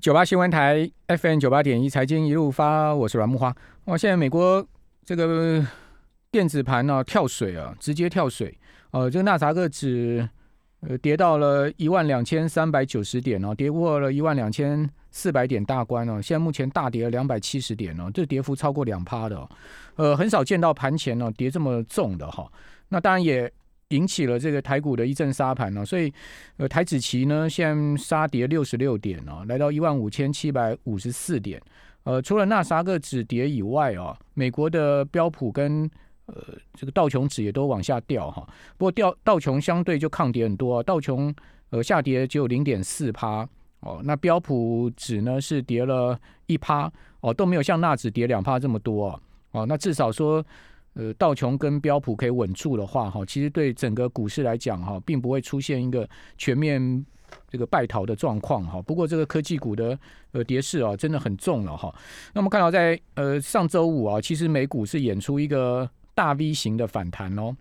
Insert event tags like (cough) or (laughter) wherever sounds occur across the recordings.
九八新闻台 FM 九八点一财经一路发，我是阮木花。哇，现在美国这个电子盘呢跳水啊，直接跳水。呃，这个纳萨克指呃跌到了一万两千三百九十点哦，跌破了一万两千四百点大关哦。现在目前大跌了两百七十点哦，这跌幅超过两趴的。呃，很少见到盘前呢跌这么重的哈。那当然也。引起了这个台股的一阵杀盘呢，所以呃台指期呢现在杀跌六十六点哦，来到一万五千七百五十四点。呃，除了纳萨克指跌以外啊，美国的标普跟呃这个道琼指也都往下掉哈。不过掉道琼相对就抗跌很多，道琼呃下跌只有零点四趴哦，那标普指呢是跌了一趴哦，都没有像纳指跌两趴这么多哦。那至少说。呃，道琼跟标普可以稳住的话，哈，其实对整个股市来讲，哈，并不会出现一个全面这个败逃的状况，哈。不过这个科技股的呃跌势啊，真的很重了，哈。那我们看到在呃上周五啊，其实美股是演出一个大 V 型的反弹哦，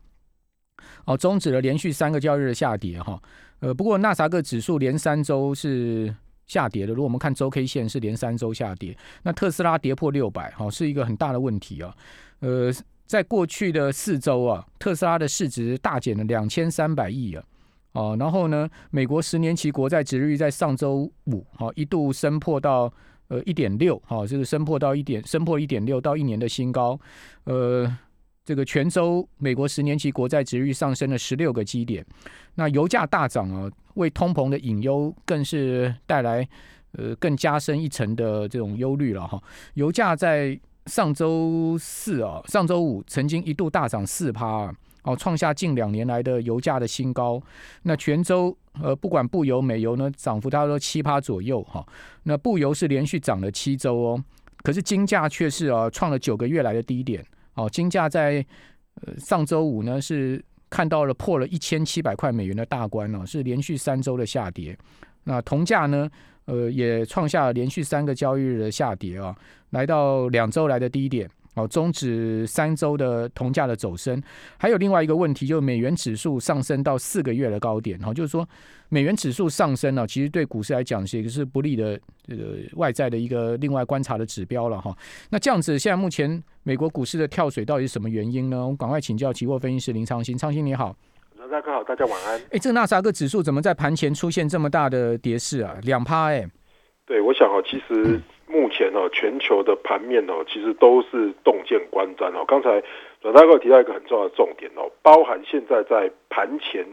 哦，终止了连续三个交易日的下跌，哈。呃，不过纳萨克指数连三周是下跌的，如果我们看周 K 线是连三周下跌，那特斯拉跌破六百，哈，是一个很大的问题啊，呃。在过去的四周啊，特斯拉的市值大减了两千三百亿啊，哦，然后呢，美国十年期国债值率在上周五哈一度升破到呃一点六，哈，这个升破到一点升破一点六到一年的新高，呃，这个全周美国十年期国债值率上升了十六个基点，那油价大涨啊，为通膨的隐忧更是带来呃更加深一层的这种忧虑了哈，油价在。上周四啊，上周五曾经一度大涨四趴，哦，创下近两年来的油价的新高。那全周呃，不管布油、美油呢，涨幅大概都七趴左右哈。那布油是连续涨了七周哦，可是金价却是啊，创了九个月来的低点。哦，金价在呃上周五呢是看到了破了一千七百块美元的大关哦，是连续三周的下跌。那铜价呢？呃，也创下了连续三个交易日的下跌啊，来到两周来的低点，哦，终止三周的铜价的走升。还有另外一个问题，就是美元指数上升到四个月的高点，哈，就是说美元指数上升呢，其实对股市来讲是一个是不利的这个外在的一个另外观察的指标了哈。那这样子，现在目前美国股市的跳水到底是什么原因呢？我们赶快请教期货分析师林昌兴，昌兴你好。大家好，大家晚安。哎，这个纳萨克指数怎么在盘前出现这么大的跌势啊？两趴哎。对，我想哦，其实目前哦，全球的盘面哦，其实都是洞见观瞻哦。刚才阮大哥提到一个很重要的重点哦，包含现在在盘前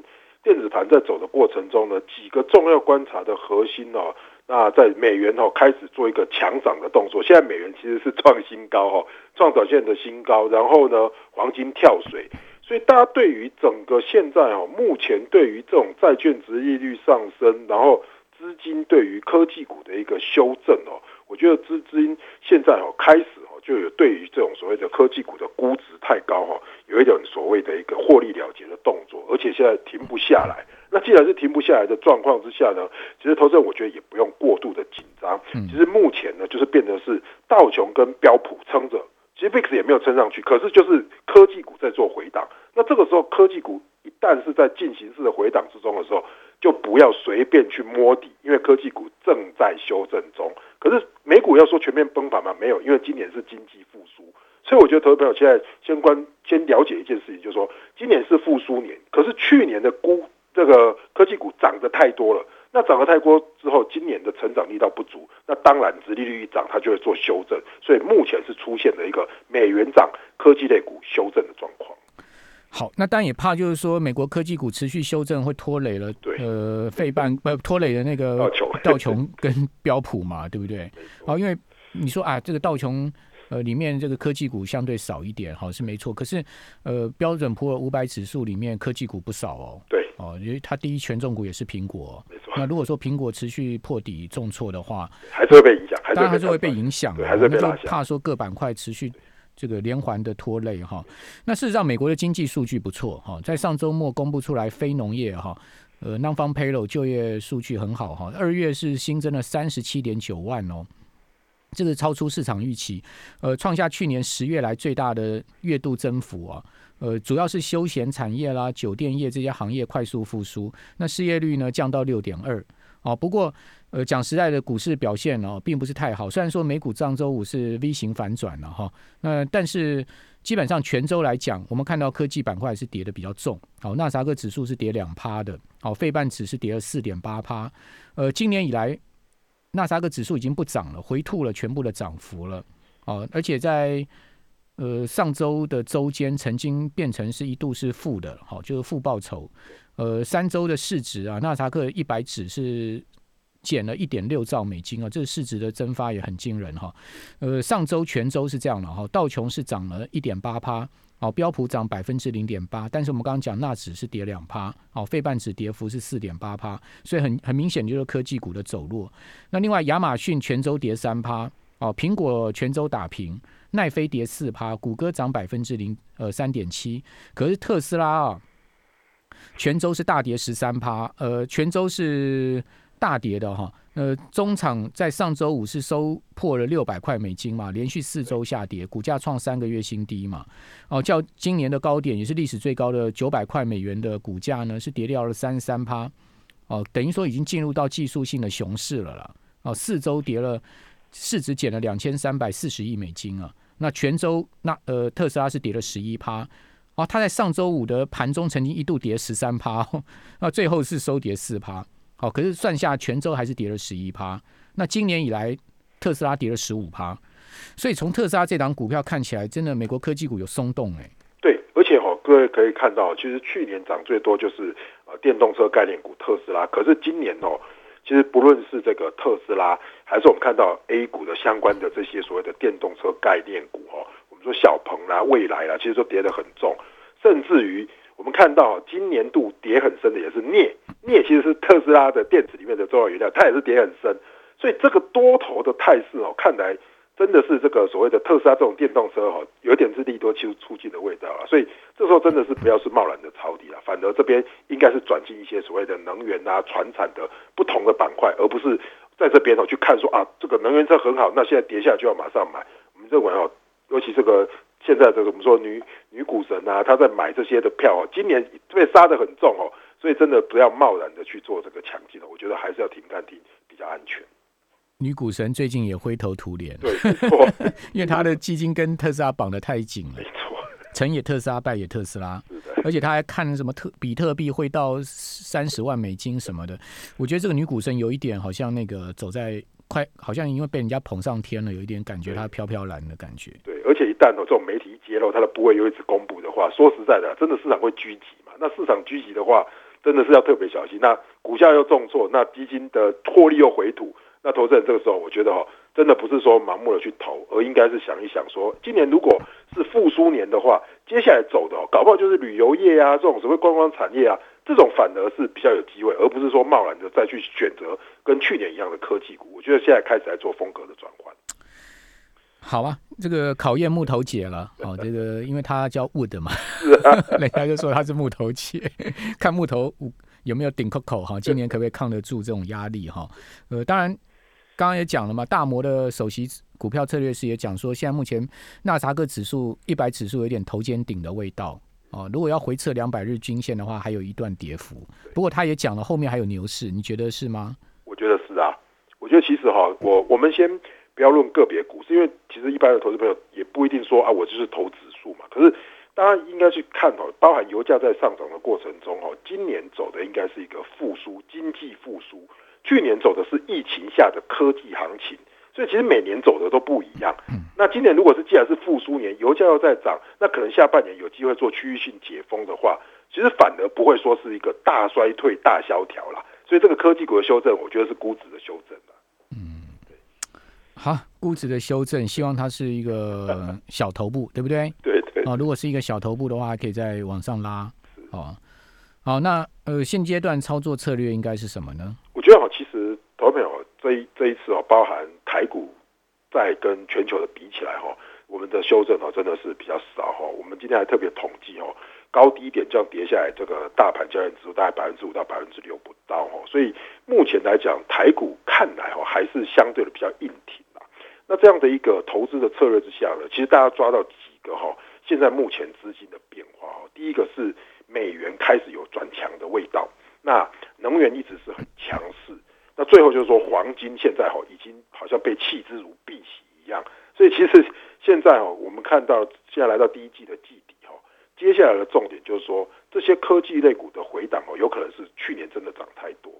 电子盘在走的过程中呢，几个重要观察的核心哦，那在美元哦开始做一个强涨的动作。现在美元其实是创新高哈，创短线的新高，然后呢，黄金跳水。所以大家对于整个现在哦，目前对于这种债券值利率上升，然后资金对于科技股的一个修正哦，我觉得资金现在哦开始哦就有对于这种所谓的科技股的估值太高哈，有一点所谓的一个获利了结的动作，而且现在停不下来。那既然是停不下来的状况之下呢，其实投资人我觉得也不用过度的紧张。其实目前呢，就是变得是道琼跟标普撑着。其实 VIX 也没有撑上去，可是就是科技股在做回档。那这个时候，科技股一旦是在进行式的回档之中的时候，就不要随便去摸底，因为科技股正在修正中。可是美股要说全面崩盘吗？没有，因为今年是经济复苏，所以我觉得投资朋友现在先关先了解一件事情，就是说今年是复苏年，可是去年的估这个科技股涨得太多了。那涨了太多之后，今年的成长力道不足，那当然，殖利率一涨，它就会做修正。所以目前是出现了一个美元涨、科技类股修正的状况。好，那当然也怕就是说，美国科技股持续修正会拖累了，对，呃，费半不拖累了那个道琼、道琼跟标普嘛，对不对？好，因为你说啊，这个道琼。呃，里面这个科技股相对少一点，好是没错。可是，呃，标准普尔五百指数里面科技股不少哦。对，哦，因为它第一权重股也是苹果。没错。那如果说苹果持续破底重挫的话，还是会被影响。当然还是会被影响。还是怕说各板块持续这个连环的拖累哈。那事实上，美国的经济数据不错哈，在上周末公布出来非农业哈，呃，non-farm payroll 就业数据很好哈，二月是新增了三十七点九万哦。这个超出市场预期，呃，创下去年十月来最大的月度增幅啊，呃，主要是休闲产业啦、酒店业这些行业快速复苏，那失业率呢降到六点二，哦，不过呃，讲实在的，股市表现哦，并不是太好。虽然说美股上周五是 V 型反转了哈，那但是基本上全周来讲，我们看到科技板块是跌的比较重。好，纳萨克指数是跌两趴的，好，费半指是跌了四点八趴。呃，今年以来，纳萨克指数已经不涨了，回吐了全部的涨幅了。哦，而且在呃上周的周间曾经变成是一度是负的，好，就是负报酬。呃，三周的市值啊，纳萨克一百指是减了一点六兆美金啊，这个市值的蒸发也很惊人哈。呃，上周全周是这样的哈，道琼是涨了一点八趴，哦，标普涨百分之零点八，但是我们刚刚讲纳指是跌两趴，哦，费半指跌幅是四点八趴，所以很很明显就是科技股的走弱。那另外亚马逊全周跌三趴，哦，苹果全周打平，奈飞跌四趴，谷歌涨百分之零呃三点七，可是特斯拉啊。全周是大跌十三趴，呃，全周是大跌的哈。呃，中场在上周五是收破了六百块美金嘛，连续四周下跌，股价创三个月新低嘛。哦，较今年的高点也是历史最高的九百块美元的股价呢，是跌掉了三十三趴。哦，等于说已经进入到技术性的熊市了啦。哦，四周跌了，市值减了两千三百四十亿美金啊。那全州那呃特斯拉是跌了十一趴。哦，它在上周五的盘中曾经一度跌十三趴，那最后是收跌四趴。好，可是算下全州还是跌了十一趴。那今年以来，特斯拉跌了十五趴，所以从特斯拉这档股票看起来，真的美国科技股有松动哎。对，而且哈，各位可以看到，其实去年涨最多就是呃电动车概念股特斯拉，可是今年哦，其实不论是这个特斯拉，还是我们看到 A 股的相关的这些所谓的电动车概念股哦。我们说小鹏啦、未来啦，其实都跌得很重，甚至于我们看到今年度跌很深的也是镍，镍其实是特斯拉的电池里面的重要原料，它也是跌很深，所以这个多头的态势哦，看来真的是这个所谓的特斯拉这种电动车哈，有点是利多出出尽的味道了，所以这时候真的是不要是贸然的抄底了，反而这边应该是转进一些所谓的能源啊、船产的不同的板块，而不是在这边哦去看说啊这个能源车很好，那现在跌下就要马上买，我们认为哦。尤其这个现在这个我们说女女股神啊，她在买这些的票哦，今年被杀的很重哦，所以真的不要贸然的去做这个强劲的，我觉得还是要停看停比较安全。女股神最近也灰头土脸，对，(laughs) 因为她的基金跟特斯拉绑得太紧了，没错，成也特斯拉，败也特斯拉，而且她还看什么特比特币会到三十万美金什么的，我觉得这个女股神有一点好像那个走在。快，好像因为被人家捧上天了，有一点感觉她飘飘然的感觉。对，而且一旦哦这种媒体揭露她的部位又一直公布的话，说实在的，真的市场会聚集嘛？那市场聚集的话，真的是要特别小心。那股价又重挫，那基金的获利又回吐，那投资人这个时候，我觉得哈，真的不是说盲目的去投，而应该是想一想说，今年如果是复苏年的话，接下来走的搞不好就是旅游业啊，这种什么观光产业啊。这种反而是比较有机会，而不是说贸然的再去选择跟去年一样的科技股。我觉得现在开始在做风格的转换。好啊，这个考验木头姐了。哦，这个因为她叫 Wood 嘛，(laughs) 人家就说她是木头姐，(laughs) 看木头有没有顶 Coco 哈，今年可不可以抗得住这种压力哈？呃，当然刚刚也讲了嘛，大摩的首席股票策略师也讲说，现在目前纳萨克指数一百指数有点头肩顶的味道。哦，如果要回测两百日均线的话，还有一段跌幅。不过他也讲了，后面还有牛市，你觉得是吗？我觉得是啊。我觉得其实哈，我我们先不要论个别股市，因为其实一般的投资朋友也不一定说啊，我就是投指数嘛。可是大家应该去看哦，包含油价在上涨的过程中哦，今年走的应该是一个复苏，经济复苏。去年走的是疫情下的科技行情。所以其实每年走的都不一样。那今年如果是既然是复苏年，油价又在涨，那可能下半年有机会做区域性解封的话，其实反而不会说是一个大衰退、大萧条啦。所以这个科技股的修正，我觉得是估值的修正嗯，对。好，估值的修正，希望它是一个小头部，对不对？对对。啊，如果是一个小头部的话，可以再往上拉。哦，好，那呃，现阶段操作策略应该是什么呢？这一这一次哦，包含台股在跟全球的比起来哈，我们的修正哦真的是比较少哈。我们今天还特别统计哦，高低点这样跌下来，这个大盘交易指数大概百分之五到百分之六不到哈。所以目前来讲，台股看来哦还是相对的比较硬挺啊。那这样的一个投资的策略之下呢，其实大家抓到几个哈，现在目前资金的变化哦，第一个是美元开始有转强的味道，那能源一直是很强势。那最后就是说黄金现在哈已经好像被弃之如敝屣一样，所以其实现在哈，我们看到现在来到第一季的季底哈，接下来的重点就是说这些科技类股的回档哦，有可能是去年真的涨太多。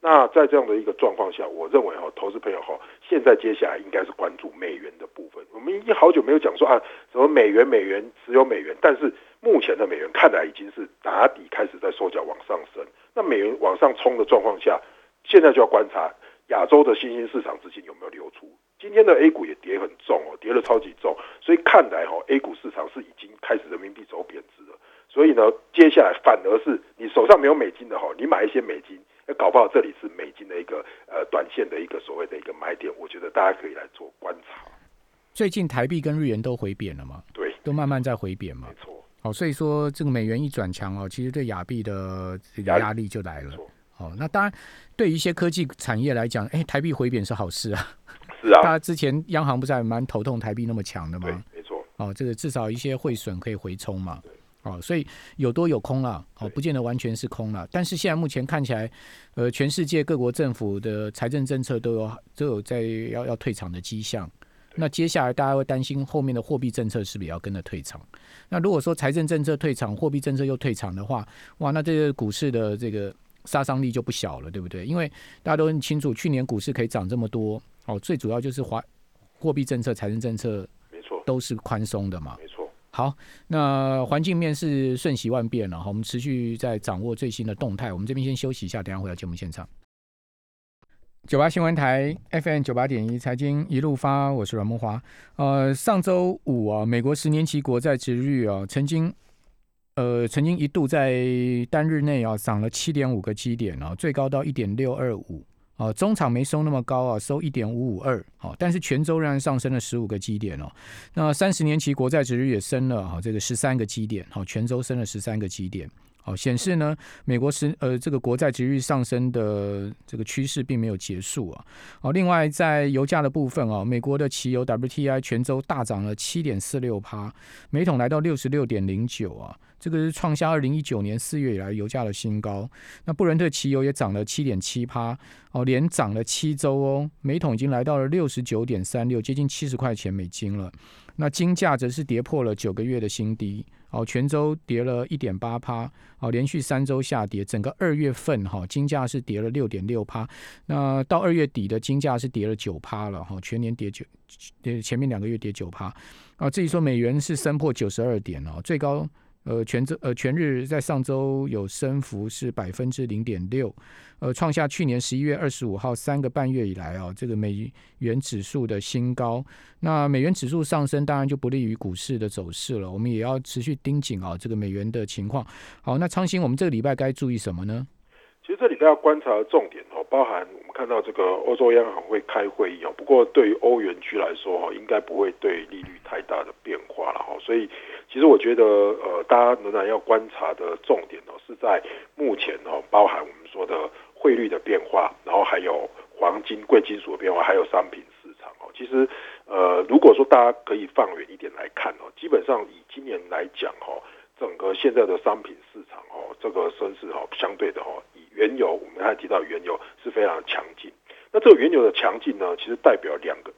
那在这样的一个状况下，我认为哈，投资朋友哈，现在接下来应该是关注美元的部分。我们已经好久没有讲说啊，什么美元美元持有美元，但是目前的美元看来已经是打底开始在收脚往上升。那美元往上冲的状况下，现在就要观察亚洲的新兴市场资金有没有流出。今天的 A 股也跌很重哦，跌了超级重，所以看来哈，A 股市场是已经开始人民币走贬值了。所以呢，接下来反而是你手上没有美金的哈，你买一些美金。那搞不好这里是美金的一个呃短线的一个所谓的一个买点，我觉得大家可以来做观察。最近台币跟日元都回贬了嘛？对，都慢慢在回贬嘛。没错。好，所以说这个美元一转强哦，其实对亚币的这个压力就来了。好，那当然对于一些科技产业来讲，哎，台币回贬是好事啊。是啊。大家之前央行不是还蛮头痛台币那么强的吗？对，没错。哦，这个至少一些汇损可以回冲嘛。哦，所以有多有空了，哦，不见得完全是空了。但是现在目前看起来，呃，全世界各国政府的财政政策都有都有在要要退场的迹象。那接下来大家会担心后面的货币政策是不是也要跟着退场？那如果说财政政策退场，货币政策又退场的话，哇，那这个股市的这个杀伤力就不小了，对不对？因为大家都很清楚，去年股市可以涨这么多，哦，最主要就是华货币政策、财政政策，没错，都是宽松的嘛，没错。好，那环境面是瞬息万变了哈，我们持续在掌握最新的动态。我们这边先休息一下，等下回到节目现场。九八新闻台 FM 九八点一财经一路发，我是阮梦华。呃，上周五啊，美国十年期国债值率啊，曾经呃曾经一度在单日内啊涨了七点五个基点啊，最高到一点六二五。啊，中场没收那么高啊，收一点五五二，好，但是全周仍然上升了十五个基点哦。那三十年期国债值率也升了哈，这个十三个基点，好，全周升了十三个基点，好，显示呢，美国是呃这个国债值率上升的这个趋势并没有结束啊。好，另外在油价的部分啊，美国的汽油 WTI 全周大涨了七点四六帕，每桶来到六十六点零九啊。这个是创下二零一九年四月以来油价的新高。那布伦特汽油也涨了七点七趴，哦，连涨了七周哦，每桶已经来到了六十九点三六，接近七十块钱美金了。那金价则是跌破了九个月的新低，哦，泉州跌了一点八趴，哦，连续三周下跌。整个二月份哈，金价是跌了六点六趴。那到二月底的金价是跌了九趴了哈，全年跌九，跌前面两个月跌九趴。啊，至于说美元是升破九十二点哦，最高。呃，全周呃全日在上周有升幅是百分之零点六，呃，创下去年十一月二十五号三个半月以来啊，这个美元指数的新高。那美元指数上升，当然就不利于股市的走势了。我们也要持续盯紧啊，这个美元的情况。好，那昌兴，我们这个礼拜该注意什么呢？其实这礼拜要观察的重点哦，包含我们看到这个欧洲央行会开会议哦，不过对于欧元区来说哈，应该不会对利率太大的变化了哈，所以。其实我觉得，呃，大家仍然要观察的重点哦，是在目前哦，包含我们说的汇率的变化，然后还有黄金、贵金属的变化，还有商品市场哦。其实，呃，如果说大家可以放远一点来看哦，基本上以今年来讲哦，整个现在的商品市场哦，这个升势哦，相对的哦，以原油，我们还提到原油是非常强劲。那这个原油的强劲呢，其实代表两个。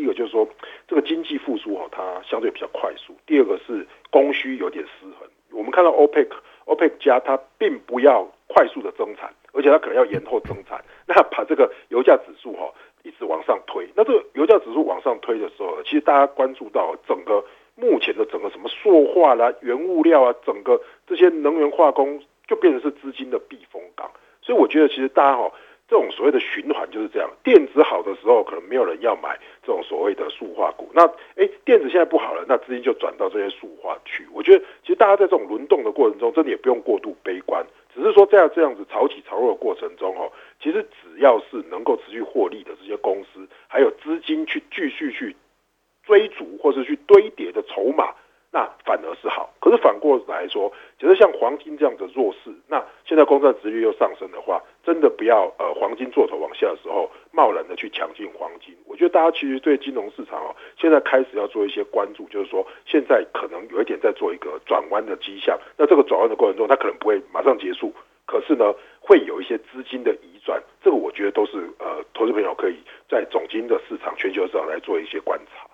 一个就是说，这个经济复苏哦，它相对比较快速。第二个是供需有点失衡。我们看到 OPEC OPEC 加它并不要快速的增产，而且它可能要延后增产，(laughs) 那把这个油价指数哈一直往上推。那这个油价指数往上推的时候，其实大家关注到整个目前的整个什么塑化啦、原物料啊，整个这些能源化工就变成是资金的避风港。所以我觉得其实大家哈。这种所谓的循环就是这样，电子好的时候可能没有人要买这种所谓的塑化股，那哎电子现在不好了，那资金就转到这些塑化去。我觉得其实大家在这种轮动的过程中，真的也不用过度悲观，只是说在这样子潮起潮落的过程中哦，其实只要是能够持续获利的这些公司，还有资金去继续去追逐或是去堆叠的筹码。那反而是好，可是反过来说，其实像黄金这样的弱势，那现在公债殖率又上升的话，真的不要呃黄金做头往下的时候，贸然的去抢进黄金。我觉得大家其实对金融市场哦，现在开始要做一些关注，就是说现在可能有一点在做一个转弯的迹象。那这个转弯的过程中，它可能不会马上结束，可是呢，会有一些资金的移转，这个我觉得都是呃，投资朋友可以在总金的市场、全球市场来做一些观察。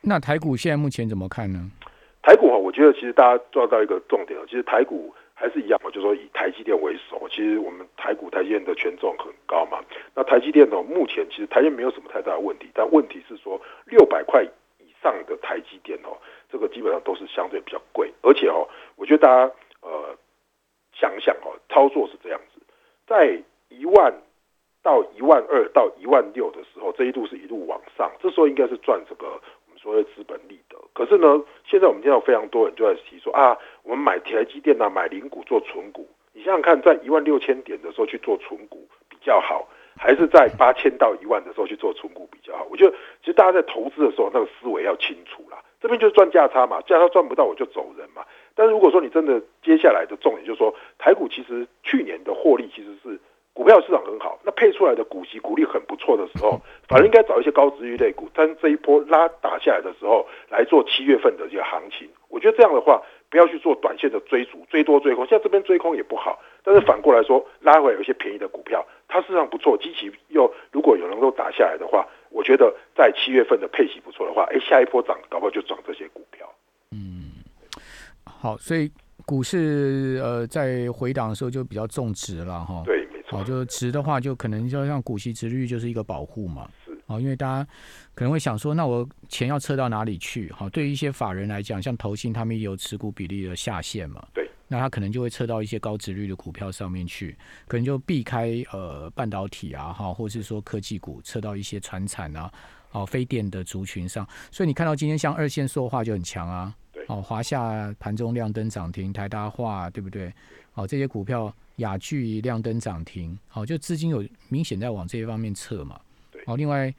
那台股现在目前怎么看呢？台股哈，我觉得其实大家抓到一个重点啊，其实台股还是一样嘛，就说以台积电为首。其实我们台股台积电的权重很高嘛。那台积电呢，目前其实台积电没有什么太大的问题，但问题是说六百块以上的台积电哦，这个基本上都是相对比较贵，而且哦，我觉得大家呃想想哦，操作是这样子，在一万到一万二到一万六的时候，这一度是一路往上，这时候应该是赚这个。所谓资本利得，可是呢，现在我们听到非常多人就在提说啊，我们买台积电啊，买零股做存股。你想想看，在一万六千点的时候去做存股比较好，还是在八千到一万的时候去做存股比较好？我觉得，其实大家在投资的时候，那个思维要清楚啦。这边就是赚价差嘛，价差赚不到我就走人嘛。但是如果说你真的接下来的重点就是说，台股其实去年的获利其实是。股票市场很好，那配出来的股息股利很不错的时候，(laughs) 反而应该找一些高值域类股。但是这一波拉打下来的时候，来做七月份的这个行情，我觉得这样的话，不要去做短线的追逐，追多追空。现在这边追空也不好，但是反过来说，拉回来有一些便宜的股票，它市场不错。机器又如果有能够打下来的话，我觉得在七月份的配息不错的话，哎，下一波涨，搞不好就涨这些股票。嗯，好，所以股市呃在回档的时候就比较重值了哈。对。好，就值的话，就可能就像股息值率就是一个保护嘛。是，好，因为大家可能会想说，那我钱要撤到哪里去？好，对于一些法人来讲，像投信他们也有持股比例的下限嘛。对，那他可能就会撤到一些高值率的股票上面去，可能就避开呃半导体啊，哈，或者是说科技股，撤到一些船产啊，哦，非电的族群上。所以你看到今天像二线说话就很强啊。对，哦，华夏盘中亮灯涨停，台大化对不对？哦，这些股票。雅聚亮灯涨停，好，就资金有明显在往这一方面撤嘛。对，好，另外，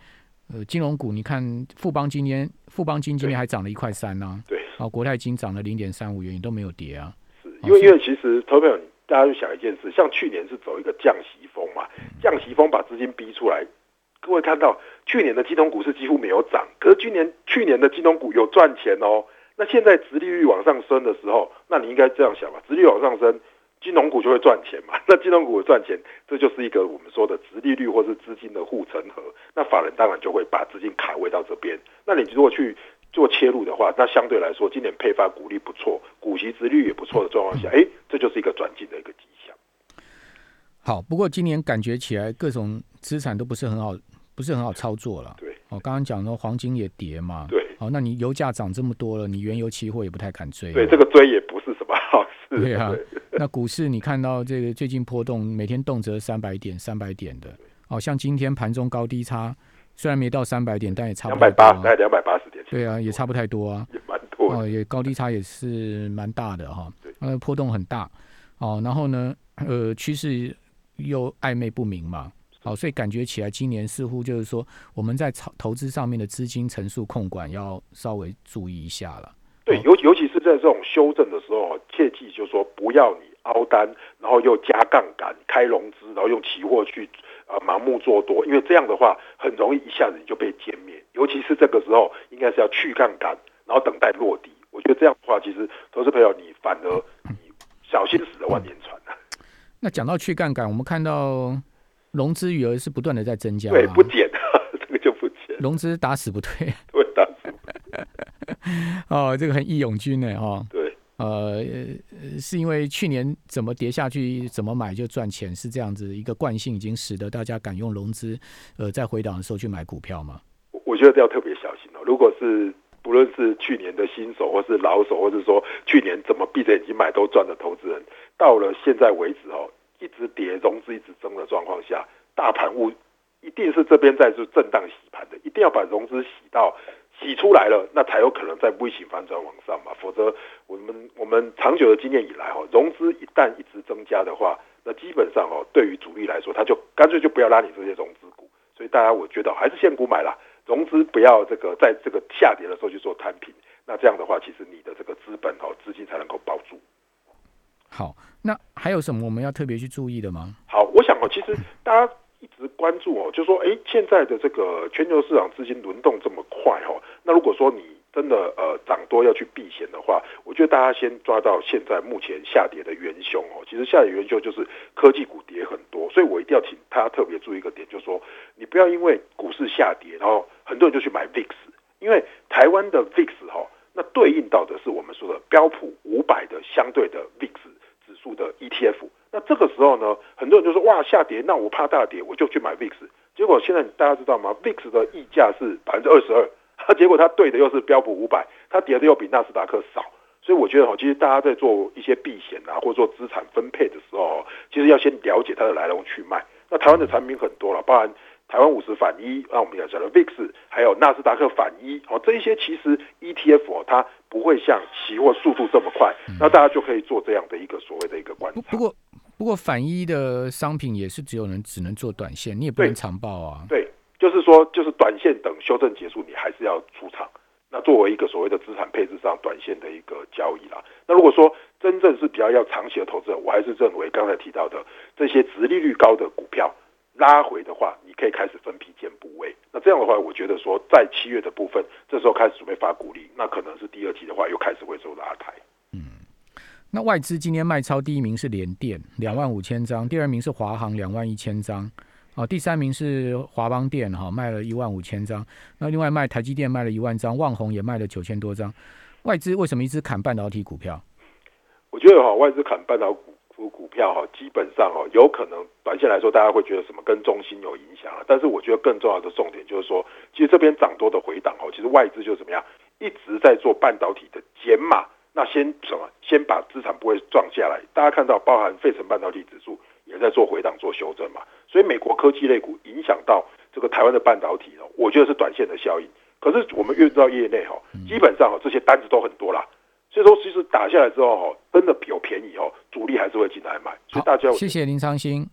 呃，金融股，你看富邦今天，富邦金今天还涨了一块三呢。对，好，国泰金涨了零点三五元，也都没有跌啊。是因为因为其实投票，大家就想一件事，像去年是走一个降息风嘛，降息风把资金逼出来。各位看到去年的金融股是几乎没有涨，可是今年去年的金融股有赚钱哦。那现在殖利率往上升的时候，那你应该这样想吧，殖利率往上升。金融股就会赚钱嘛？(laughs) 那金融股赚钱，这就是一个我们说的殖利率或是资金的护城河。那法人当然就会把资金卡位到这边。那你如果去做切入的话，那相对来说，今年配发股利不错，股息殖率也不错的状况下，哎，这就是一个转进的一个迹象。好，不过今年感觉起来各种资产都不是很好，不是很好操作了。对，我刚刚讲说黄金也跌嘛。对，好，那你油价涨这么多了，你原油期货也不太敢追。对，这个追也不是什么好事。对啊。那股市你看到这个最近波动，每天动辄三百点、三百点的，哦，像今天盘中高低差虽然没到三百点，但也差两百八，大概两百八十点。对啊，也差不太多啊，也蛮多哦，也高低差也是蛮大的哈。呃，波动很大哦，然后呢，呃，趋势又暧昧不明嘛，好，所以感觉起来今年似乎就是说我们在投投资上面的资金层数控管要稍微注意一下了。对，尤尤其是在这种修正的时候，切记就是说不要你凹单，然后又加杠杆、开融资，然后用期货去呃盲目做多，因为这样的话很容易一下子你就被歼灭。尤其是这个时候，应该是要去杠杆，然后等待落地。我觉得这样的话，其实投资朋友你反而你小心死了万年船啊。那讲到去杠杆，我们看到融资余额是不断的在增加，对，不减，(laughs) 这个就不减，融资打死不退，对，打死不退。(laughs) 哦，这个很义勇军呢，哈。对。呃，是因为去年怎么跌下去，怎么买就赚钱，是这样子一个惯性，已经使得大家敢用融资，呃，在回档的时候去买股票吗？我觉得要特别小心哦。如果是不论是去年的新手，或是老手，或者说去年怎么闭着眼睛买都赚的投资人，到了现在为止哦，一直跌，融资一直增的状况下，大盘物一定是这边在做震荡洗盘的，一定要把融资洗到。洗出来了，那才有可能在微型反转往上嘛，否则我们我们长久的经验以来哈，融资一旦一直增加的话，那基本上哦，对于主力来说，他就干脆就不要拉你这些融资股，所以大家我觉得还是现股买啦，融资不要这个在这个下跌的时候去做摊平，那这样的话，其实你的这个资本哦资金才能够保住。好，那还有什么我们要特别去注意的吗？好，我想哦，其实大家。一直关注哦，就说哎，现在的这个全球市场资金轮动这么快哈，那如果说你真的呃涨多要去避险的话，我觉得大家先抓到现在目前下跌的元凶哦。其实下跌元凶就是科技股跌很多，所以我一定要请大家特别注意一个点，就是说你不要因为股市下跌，然后很多人就去买 VIX，因为台湾的 VIX 哈，那对应到的是我们说的标普五百的相对的 VIX 指数的 ETF。那这个时候呢，很多人就说哇下跌，那我怕大跌，我就去买 VIX。结果现在大家知道吗？VIX 的溢价是百分之二十二。它 (laughs) 结果它对的又是标普五百，它跌的又比纳斯达克少，所以我觉得哈，其实大家在做一些避险啊，或者做资产分配的时候，其实要先了解它的来龙去脉。那台湾的产品很多了，包含台湾五十反一，那我们讲的 VIX，还有纳斯达克反一，哦，这一些其实 ETF 哦，它不会像期货速度这么快，那大家就可以做这样的一个所谓的一个观察。不过，不过反一的商品也是只有能只能做短线，你也不能长报啊。对。就是说，就是短线等修正结束，你还是要出场。那作为一个所谓的资产配置上短线的一个交易啦。那如果说真正是比较要长期的投资者，我还是认为刚才提到的这些殖利率高的股票拉回的话，你可以开始分批建部位。那这样的话，我觉得说在七月的部分，这时候开始准备发股利，那可能是第二季的话又开始会做拉抬。嗯，那外资今天卖超第一名是联电两万五千张，第二名是华航两万一千张。哦，第三名是华邦电哈，卖了一万五千张。那另外卖台积电卖了一万张，旺宏也卖了九千多张。外资为什么一直砍半导体股票？我觉得哈，外资砍半导股股票哈，基本上哈，有可能短线来说，大家会觉得什么跟中心有影响啊。但是我觉得更重要的重点就是说，其实这边涨多的回档哦，其实外资就怎么样，一直在做半导体的减码。那先什么？先把资产不会撞下来。大家看到，包含费城半导体指数也在做回档、做修正嘛。所以美国科技类股影响到这个台湾的半导体哦，我觉得是短线的效应。可是我们越知道业内哈，基本上哈这些单子都很多啦，所以说其实打下来之后哈，真的有便宜哦，主力还是会进来买。所以大家谢谢林昌兴。